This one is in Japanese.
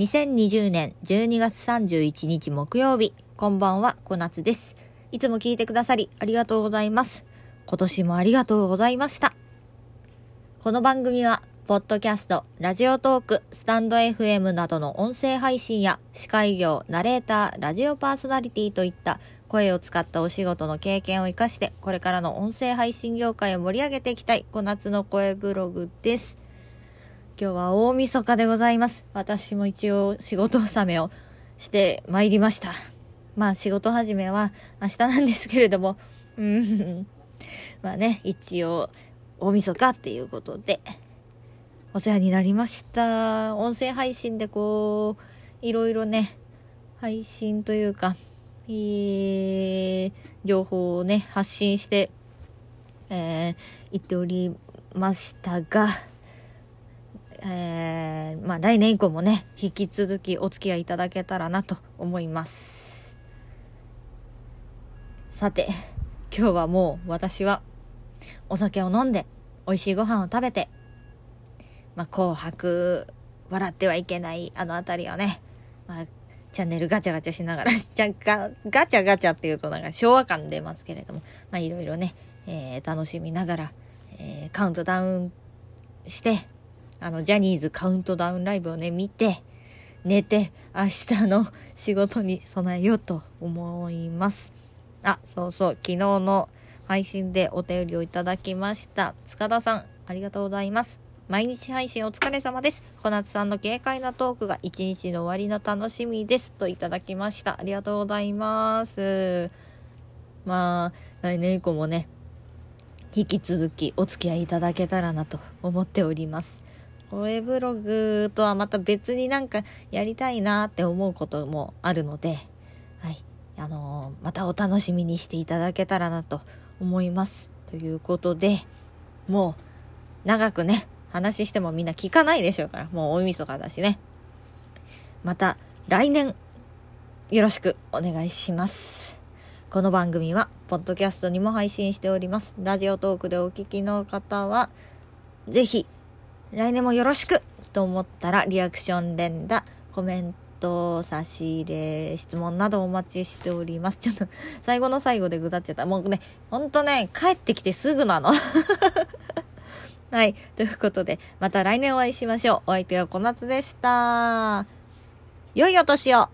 2020年12月31日木曜日、こんばんは、小夏です。いつも聞いてくださりありがとうございます。今年もありがとうございました。この番組は、ポッドキャスト、ラジオトーク、スタンド FM などの音声配信や、司会業、ナレーター、ラジオパーソナリティといった声を使ったお仕事の経験を活かして、これからの音声配信業界を盛り上げていきたい、小夏の声ブログです。今日は大晦日でございます。私も一応仕事納めをしてまいりました。まあ仕事始めは明日なんですけれども、うん、まあね、一応大晦日っていうことで、お世話になりました。音声配信でこう、いろいろね、配信というか、えー情報をね、発信して、えー言っておりましたが、えーまあ来年以降もね、引き続きお付き合いいただけたらなと思います。さて、今日はもう私はお酒を飲んで、美味しいご飯を食べて、まあ紅白、笑ってはいけないあのあたりをね、まあチャンネルガチャガチャしながら、じゃガガチャガチャっていうとなんか昭和感出ますけれども、まあいろいろね、えー楽しみながら、えーカウントダウンして、あの、ジャニーズカウントダウンライブをね、見て、寝て、明日の仕事に備えようと思います。あ、そうそう、昨日の配信でお便りをいただきました。塚田さん、ありがとうございます。毎日配信お疲れ様です。小夏さんの軽快なトークが一日の終わりの楽しみです。といただきました。ありがとうございます。まあ、来年以降もね、引き続きお付き合いいただけたらなと思っております。声ブログとはまた別になんかやりたいなって思うこともあるので、はい。あのーまたお楽しみにしていただけたらなと思います。ということで、もう長くね、話してもみんな聞かないでしょうから、もう大晦日だしね。また来年よろしくお願いします。この番組は、ポッドキャストにも配信しております。ラジオトークでお聞きの方は、ぜひ、来年もよろしくと思ったら、リアクション連打、コメント、差し入れ、質問などお待ちしております。ちょっと、最後の最後でぐだっちゃった。もうね、ほんとね、帰ってきてすぐなの。はい。ということで、また来年お会いしましょう。お相手は小夏でした。良いお年を